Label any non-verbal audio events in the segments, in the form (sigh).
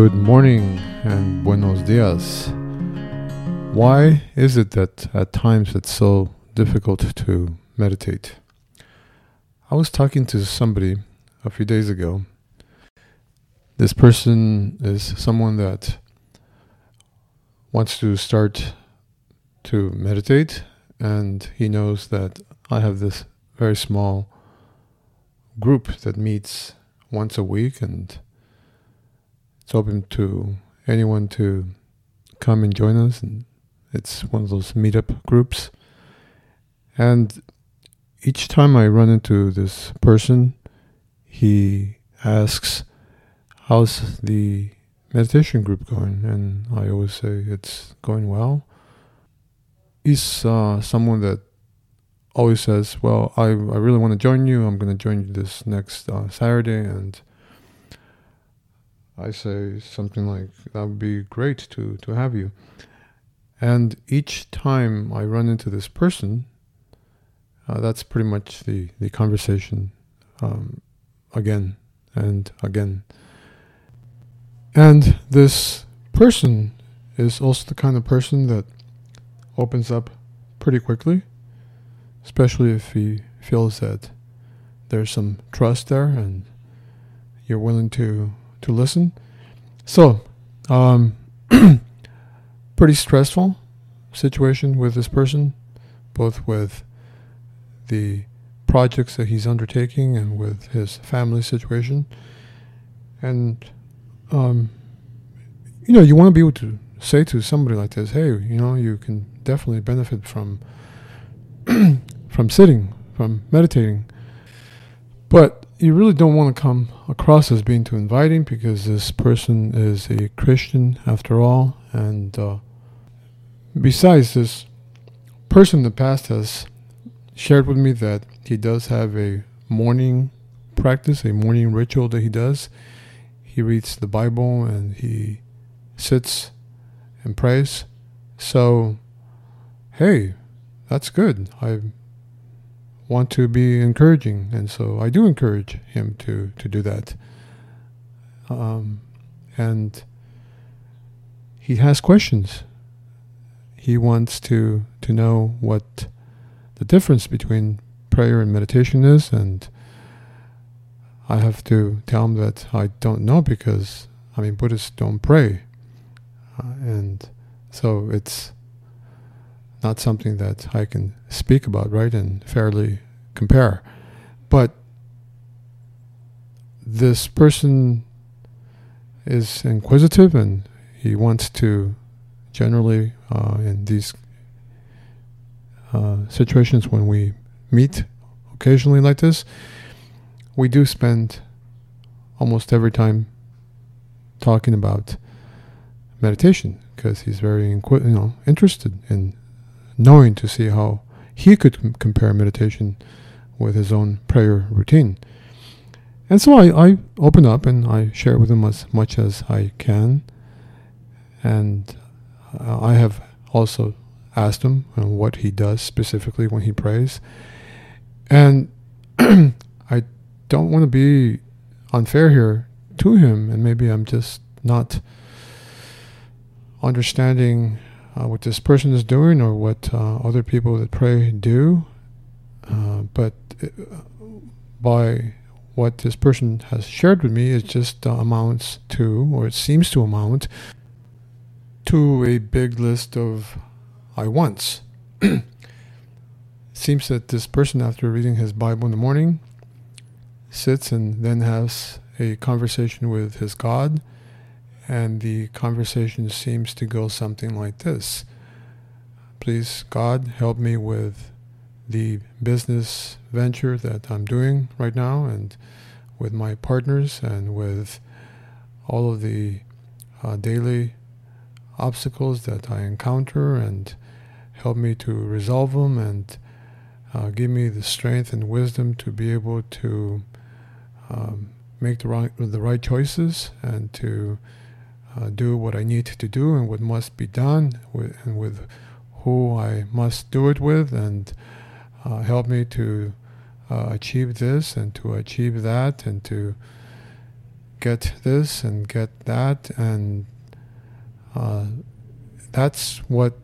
Good morning and buenos dias. Why is it that at times it's so difficult to meditate? I was talking to somebody a few days ago. This person is someone that wants to start to meditate, and he knows that I have this very small group that meets once a week and it's open to anyone to come and join us and it's one of those meetup groups. And each time i run into this person he asks how's the meditation group going? And i always say it's going well. He's uh, someone that always says well i, I really want to join you. I'm going to join you this next uh, saturday and I say something like, that would be great to, to have you. And each time I run into this person, uh, that's pretty much the, the conversation um, again and again. And this person is also the kind of person that opens up pretty quickly, especially if he feels that there's some trust there and you're willing to to listen. So, um, (clears throat) pretty stressful situation with this person, both with the projects that he's undertaking and with his family situation. And, um, you know, you want to be able to say to somebody like this, hey, you know, you can definitely benefit from (clears throat) from sitting, from meditating. But you really don't want to come across as being too inviting because this person is a Christian after all. And uh, besides, this person in the past has shared with me that he does have a morning practice, a morning ritual that he does. He reads the Bible and he sits and prays. So, hey, that's good. I want to be encouraging, and so I do encourage him to to do that. Um, and he has questions. He wants to to know what the difference between prayer and meditation is, and I have to tell him that I don't know because I mean Buddhists don't pray, uh, and so it's not something that I can speak about, right, and fairly compare. But this person is inquisitive and he wants to generally, uh, in these uh, situations when we meet occasionally like this, we do spend almost every time talking about meditation because he's very you know interested in knowing to see how he could com- compare meditation with his own prayer routine. And so I, I open up and I share with him as much as I can. And uh, I have also asked him uh, what he does specifically when he prays. And (clears throat) I don't want to be unfair here to him, and maybe I'm just not understanding uh, what this person is doing or what uh, other people that pray do. Uh, but uh, by what this person has shared with me, it just uh, amounts to, or it seems to amount to a big list of I wants. it seems that this person, after reading his Bible in the morning, sits and then has a conversation with his God and the conversation seems to go something like this. Please, God, help me with the business venture that I'm doing right now and with my partners and with all of the uh, daily obstacles that I encounter and help me to resolve them and uh, give me the strength and wisdom to be able to um, make the right, the right choices and to uh, do what I need to do and what must be done with, and with who I must do it with and uh, help me to uh, achieve this and to achieve that and to get this and get that, and uh, that's what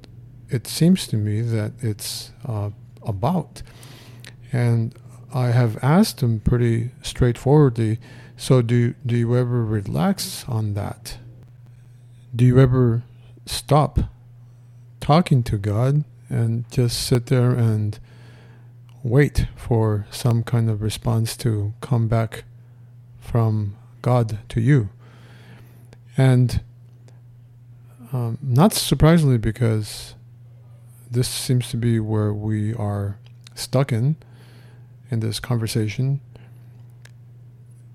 it seems to me that it's uh, about. And I have asked him pretty straightforwardly. So do do you ever relax on that? Do you ever stop talking to God and just sit there and wait for some kind of response to come back from God to you? And um, not surprisingly, because this seems to be where we are stuck in in this conversation.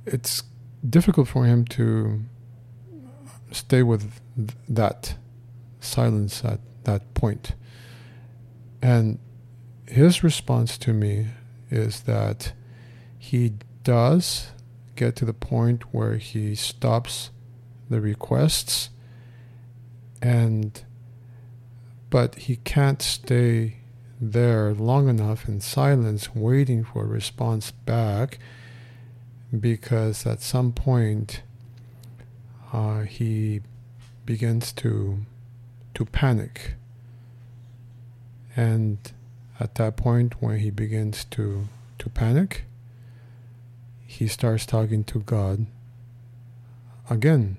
It's difficult for him to stay with th- that silence at that point. And his response to me is that he does get to the point where he stops the requests and but he can't stay there long enough in silence waiting for a response back because at some point uh, he begins to to panic and at that point when he begins to to panic he starts talking to God again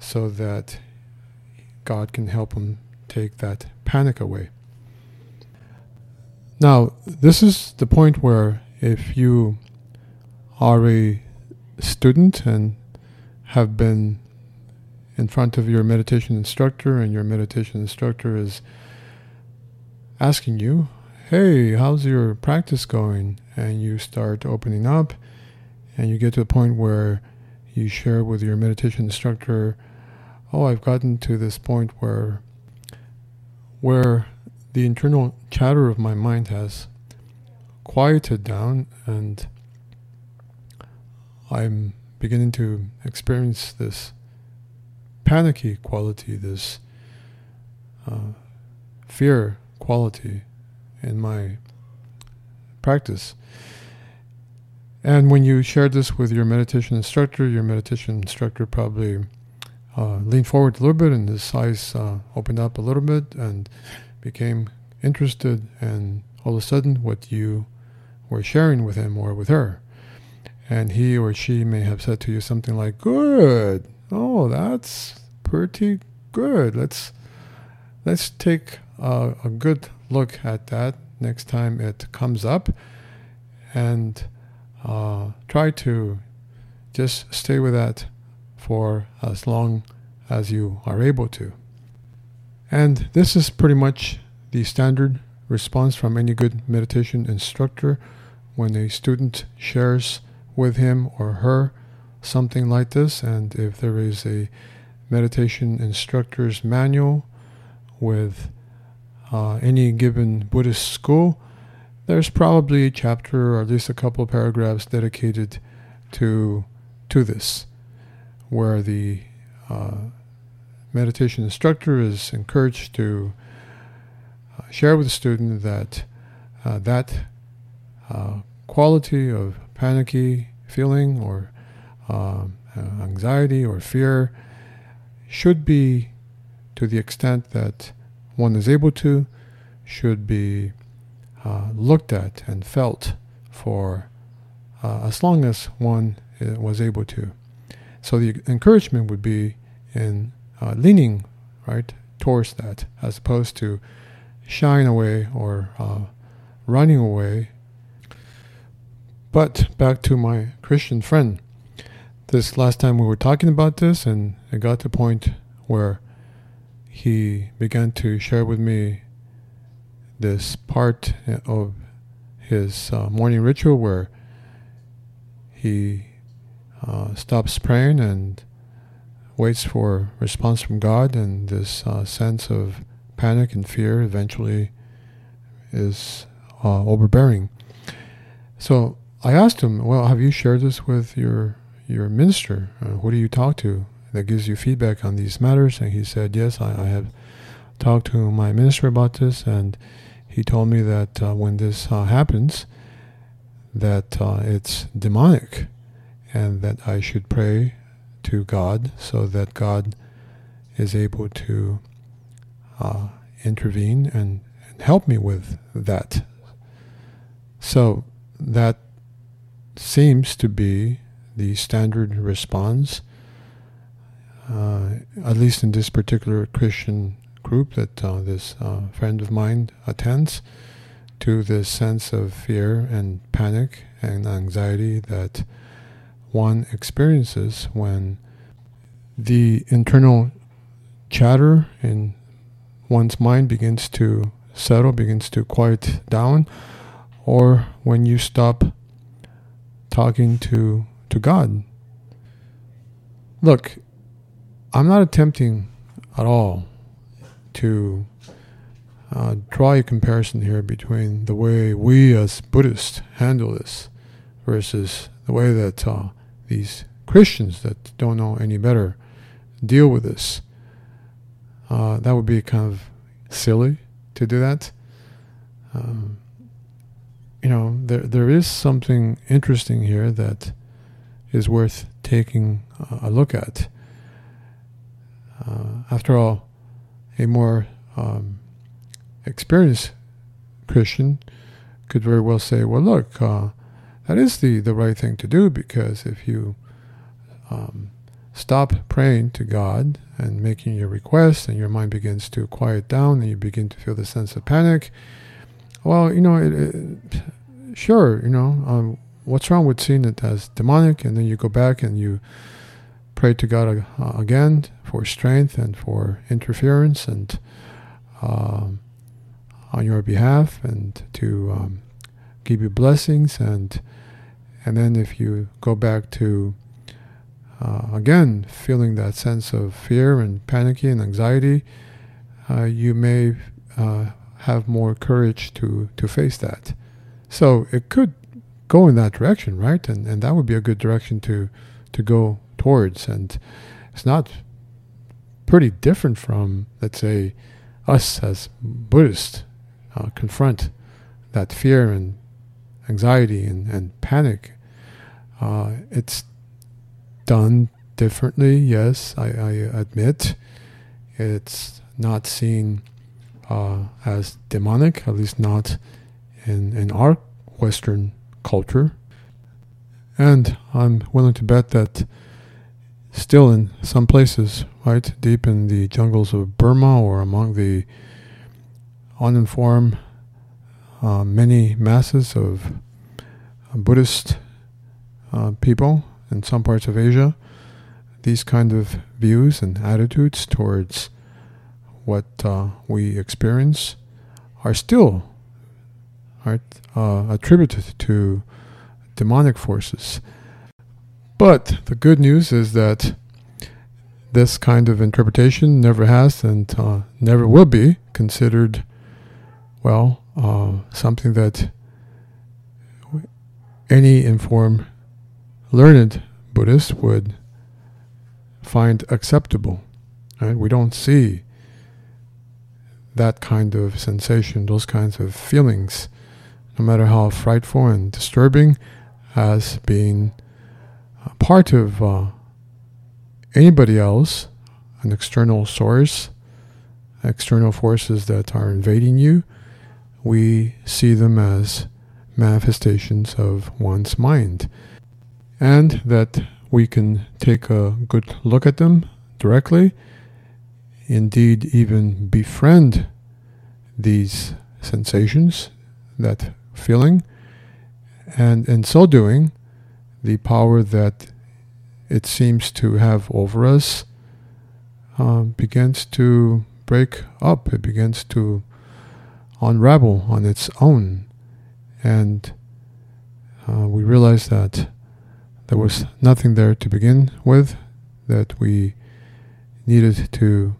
so that God can help him take that panic away. Now, this is the point where if you are a student and have been in front of your meditation instructor, and your meditation instructor is asking you, Hey, how's your practice going? And you start opening up, and you get to the point where you share with your meditation instructor, Oh, I've gotten to this point where where the internal chatter of my mind has quieted down and I'm beginning to experience this panicky quality, this uh, fear quality in my practice. And when you shared this with your meditation instructor, your meditation instructor probably uh, leaned forward a little bit and his eyes uh, opened up a little bit and became interested and all of a sudden what you were sharing with him or with her. And he or she may have said to you something like, Good. Oh, that's pretty good. Let's let's take a, a good look at that next time it comes up and uh, try to just stay with that for as long as you are able to. And this is pretty much the standard response from any good meditation instructor when a student shares with him or her something like this. And if there is a meditation instructor's manual with uh, any given Buddhist school, there's probably a chapter or at least a couple of paragraphs dedicated to to this where the uh, meditation instructor is encouraged to uh, share with the student that uh, that uh, quality of panicky feeling or um, uh, anxiety or fear should be, to the extent that one is able to, should be uh, looked at and felt for as long as one was able to. So the encouragement would be in uh, leaning right towards that, as opposed to shying away or uh, running away. But back to my Christian friend. This last time we were talking about this, and it got to the point where he began to share with me this part of his uh, morning ritual where he uh, stops praying and waits for response from God, and this uh, sense of panic and fear eventually is uh, overbearing. So I asked him, "Well, have you shared this with your your minister? Uh, who do you talk to that gives you feedback on these matters?" And he said, "Yes, I, I have talked to my minister about this, and he told me that uh, when this uh, happens, that it's demonic." and that I should pray to God so that God is able to uh, intervene and, and help me with that. So that seems to be the standard response, uh, at least in this particular Christian group that uh, this uh, friend of mine attends, to this sense of fear and panic and anxiety that one experiences when the internal chatter in one's mind begins to settle, begins to quiet down, or when you stop talking to, to God. Look, I'm not attempting at all to uh, draw a comparison here between the way we as Buddhists handle this versus the way that uh, these Christians that don't know any better deal with this. Uh, that would be kind of silly to do that. Um, you know, there there is something interesting here that is worth taking a look at. Uh, after all, a more um, experienced Christian could very well say, "Well, look, uh, that is the, the right thing to do because if you um, stop praying to God and making your requests and your mind begins to quiet down and you begin to feel the sense of panic, well, you know, it, it, sure, you know, um, what's wrong with seeing it as demonic? And then you go back and you pray to God uh, again for strength and for interference and um, on your behalf and to um, give you blessings. And and then if you go back to, uh, again, feeling that sense of fear and panicky and anxiety, uh, you may uh, have more courage to, to face that. So it could go in that direction, right? And, and that would be a good direction to, to go towards. And it's not pretty different from, let's say, us as Buddhists uh, confront that fear and anxiety and, and panic. Uh, it's done differently, yes, I, I admit. It's not seen uh, as demonic, at least not in, in our Western culture. And I'm willing to bet that still in some places, right, deep in the jungles of Burma or among the uninformed uh, many masses of Buddhist uh, people in some parts of Asia, these kind of views and attitudes towards what uh, we experience are still uh, attributed to demonic forces. But the good news is that this kind of interpretation never has and uh, never will be considered, well, uh, something that any informed, learned Buddhist would find acceptable. Right? We don't see that kind of sensation, those kinds of feelings, no matter how frightful and disturbing, as being part of uh, anybody else, an external source, external forces that are invading you. We see them as manifestations of one's mind. And that we can take a good look at them directly, indeed, even befriend these sensations, that feeling, and in so doing, the power that it seems to have over us uh, begins to break up, it begins to unravel on its own. And uh, we realized that there was nothing there to begin with, that we needed to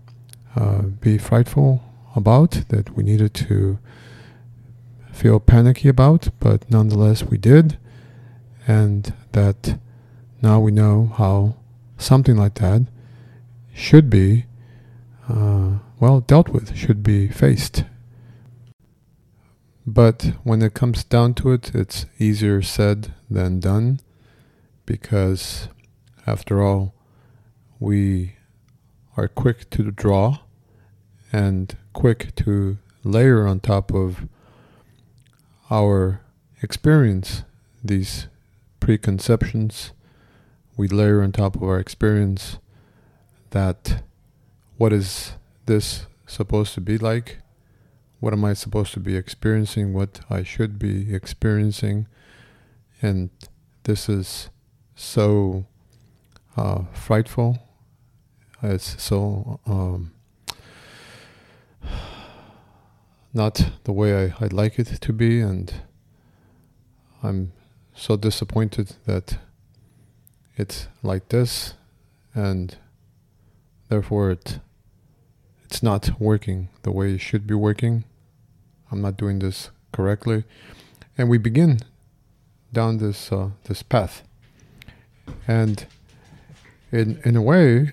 uh, be frightful about, that we needed to feel panicky about, but nonetheless we did, and that now we know how something like that should be, uh, well, dealt with, should be faced. But when it comes down to it, it's easier said than done because, after all, we are quick to draw and quick to layer on top of our experience these preconceptions. We layer on top of our experience that what is this supposed to be like? What am I supposed to be experiencing? What I should be experiencing? And this is so uh, frightful. It's so um, not the way I, I'd like it to be, and I'm so disappointed that it's like this, and therefore it it's not working the way it should be working. I'm not doing this correctly, and we begin down this uh, this path, and in in a way,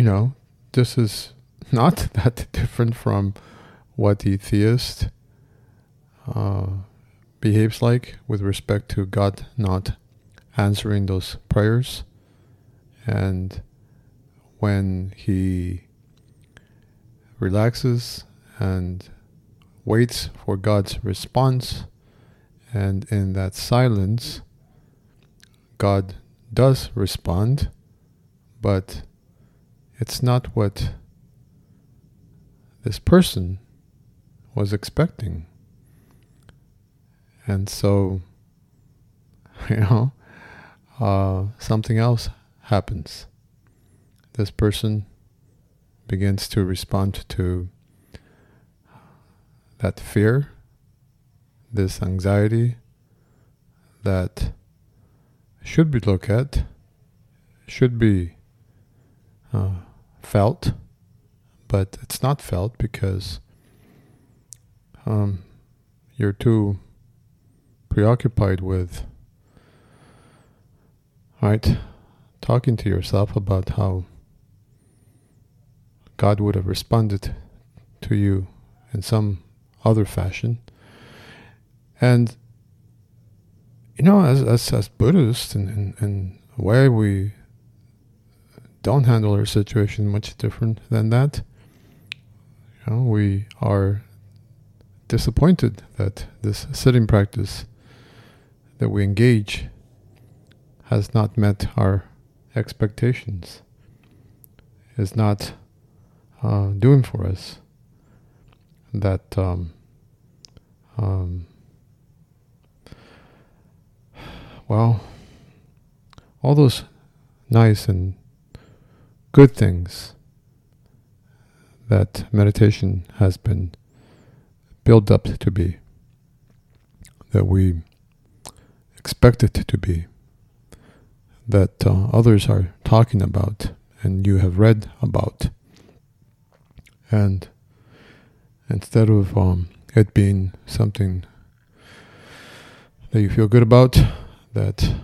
you know, this is (laughs) not (laughs) that different from what the theist uh, behaves like with respect to God not answering those prayers, and when he relaxes and waits for God's response, and in that silence, God does respond, but it's not what this person was expecting. And so, (laughs) you know, uh, something else happens. This person begins to respond to that fear, this anxiety that should be looked at, should be uh, felt, but it's not felt because um, you're too preoccupied with, right, talking to yourself about how God would have responded to you in some other fashion. And, you know, as, as, as Buddhists, and, in, in a way, we don't handle our situation much different than that. You know, we are disappointed that this sitting practice that we engage has not met our expectations, is not uh, doing for us. That um, um, well, all those nice and good things that meditation has been built up to be, that we expect it to be, that uh, others are talking about and you have read about. And instead of um, it being something that you feel good about, that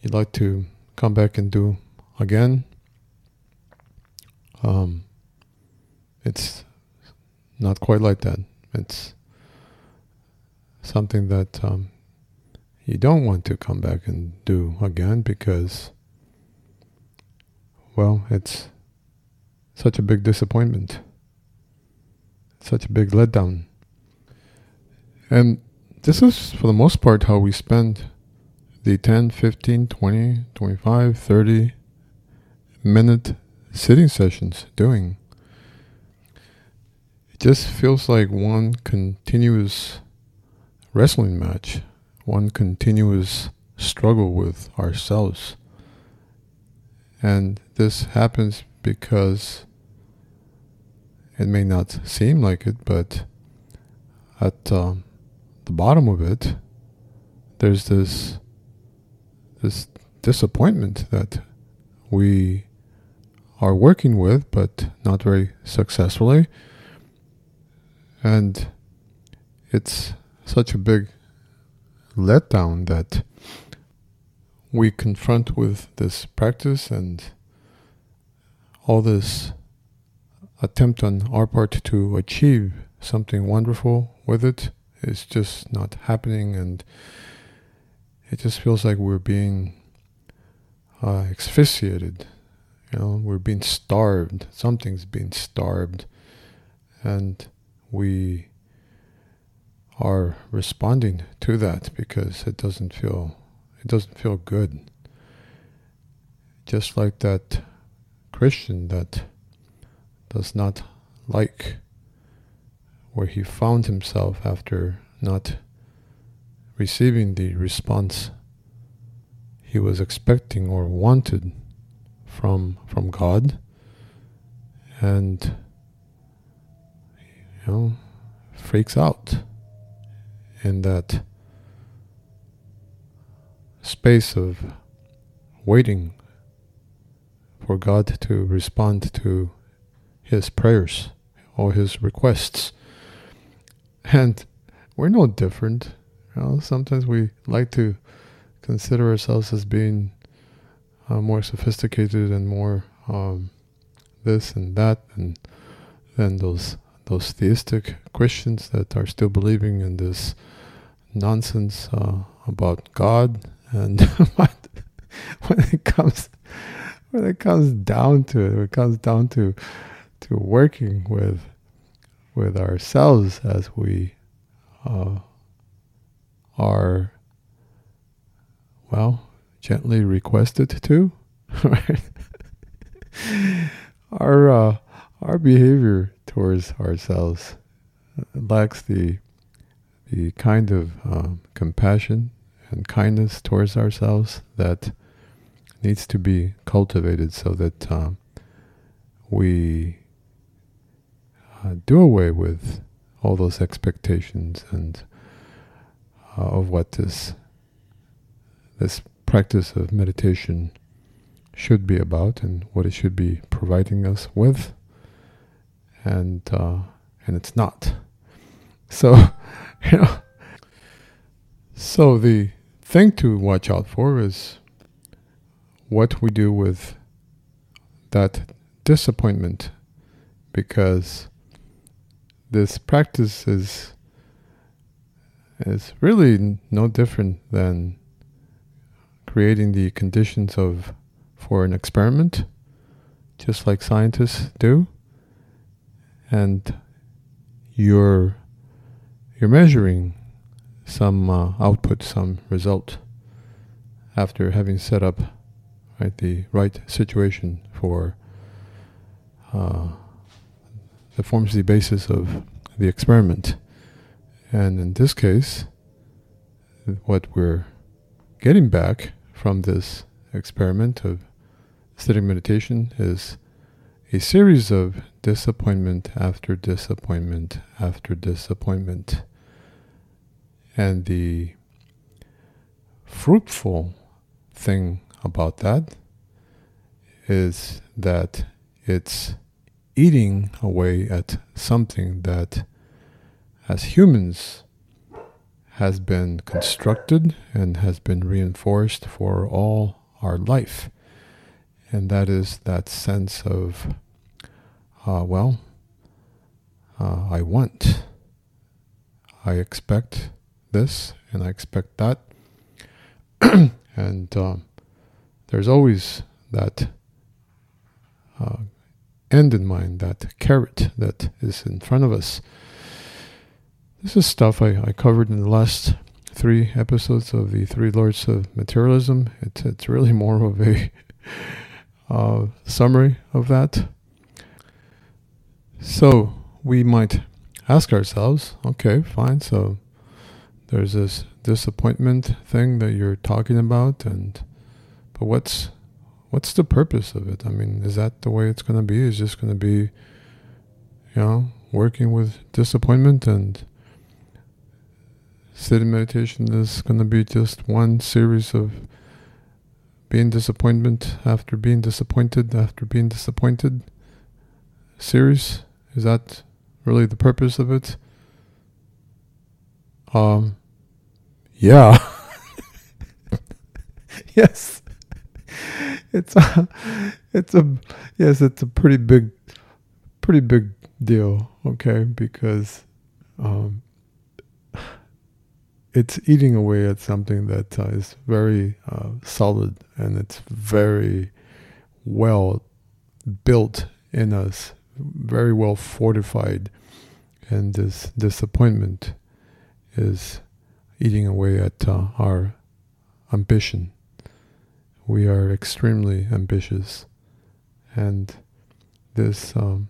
you'd like to come back and do again, um, it's not quite like that. It's something that um, you don't want to come back and do again because, well, it's such a big disappointment, such a big letdown. And this is, for the most part, how we spend the 10, 15, 20, 25, 30 minute sitting sessions doing. It just feels like one continuous wrestling match, one continuous struggle with ourselves. And this happens because it may not seem like it, but at um, the bottom of it, there's this this disappointment that we are working with, but not very successfully. And it's such a big letdown that we confront with this practice and all this attempt on our part to achieve something wonderful with it is just not happening and it just feels like we're being uh, asphyxiated Know, we're being starved. Something's being starved. And we are responding to that because it doesn't feel it doesn't feel good. Just like that Christian that does not like where he found himself after not receiving the response he was expecting or wanted from from God and you know freaks out in that space of waiting for God to respond to his prayers or his requests. And we're no different. You know, sometimes we like to consider ourselves as being uh, more sophisticated and more um, this and that, and then those those theistic Christians that are still believing in this nonsense uh, about God. And (laughs) when it comes when it comes down to it, when it comes down to to working with with ourselves as we uh, are well gently requested to (laughs) right? Our uh, our behavior towards ourselves lacks the the kind of um, compassion and kindness towards ourselves that needs to be cultivated so that um, we uh, do away with all those expectations and uh, of what this this practice of meditation should be about and what it should be providing us with. And uh, and it's not. So (laughs) you know so the thing to watch out for is what we do with that disappointment because this practice is is really no different than creating the conditions of for an experiment just like scientists do and you're you're measuring some uh, output some result after having set up right? The right situation for uh, that forms the basis of the experiment. And in this case, what we're getting back from this experiment of sitting meditation is a series of disappointment after disappointment after disappointment. And the fruitful thing about that is that it's eating away at something that, as humans, has been constructed and has been reinforced for all our life. And that is that sense of, uh, well, uh, I want, I expect this, and I expect that. (clears throat) and um, there's always that uh, end in mind, that carrot that is in front of us. This is stuff I, I covered in the last three episodes of the Three Lords of Materialism. It's, it's really (laughs) more of a uh, summary of that. So we might ask ourselves, okay, fine, so there's this disappointment thing that you're talking about, and but what's what's the purpose of it? I mean, is that the way it's going to be? Is just going to be, you know, working with disappointment and sitting meditation is going to be just one series of being disappointment after being disappointed after being disappointed series? Is that really the purpose of it? Um, yeah. (laughs) yes it's a, it's a, yes, it's a pretty big, pretty big deal. Okay, because um, it's eating away at something that uh, is very uh, solid and it's very well built in us, very well fortified, and this disappointment is eating away at uh, our ambition. We are extremely ambitious, and this um,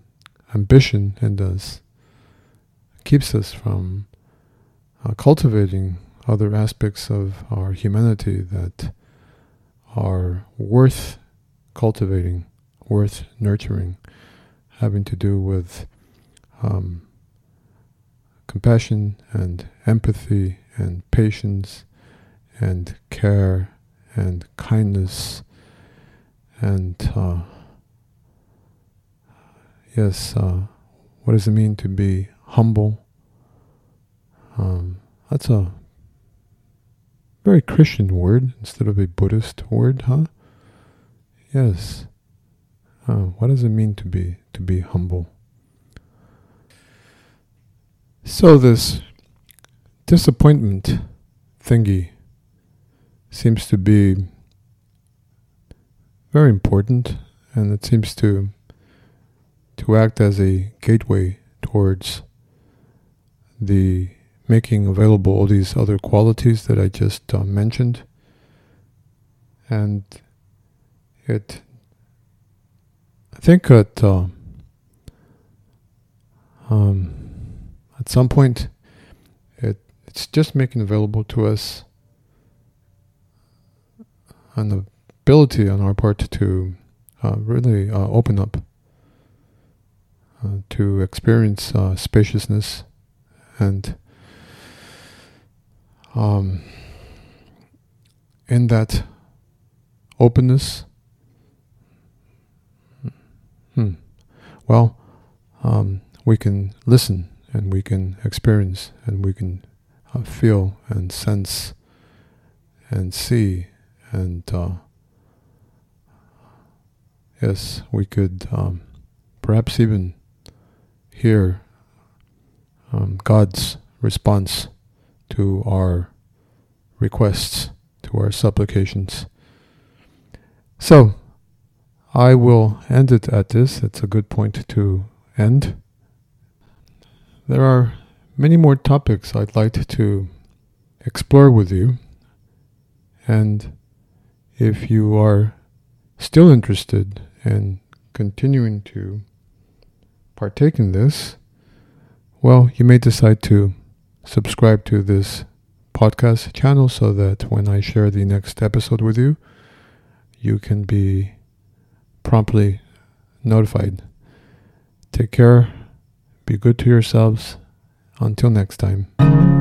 ambition in us keeps us from uh, cultivating other aspects of our humanity that are worth cultivating, worth nurturing, having to do with um, compassion and empathy and patience and care and kindness and uh, yes, uh, what does it mean to be humble? Um, that's a very Christian word instead of a Buddhist word, huh? Yes. Uh, what does it mean to be to be humble? So this disappointment thingy seems to be very important and it seems to to act as a gateway towards the making available all these other qualities that I just uh, mentioned. And it I think that uh, um, at some point it it's just making available to us an ability on our part to uh, really uh, open up uh, to experience uh, spaciousness and um, in that openness hmm, well um, we can listen and we can experience and we can uh, feel and sense and see and uh, yes, we could um, perhaps even hear um, God's response to our requests, to our supplications. So, I will end it at this. It's a good point to end. There are many more topics I'd like to explore with you. And if you are still interested in continuing to partake in this, well, you may decide to subscribe to this podcast channel so that when I share the next episode with you, you can be promptly notified. Take care be good to yourselves. Until next time.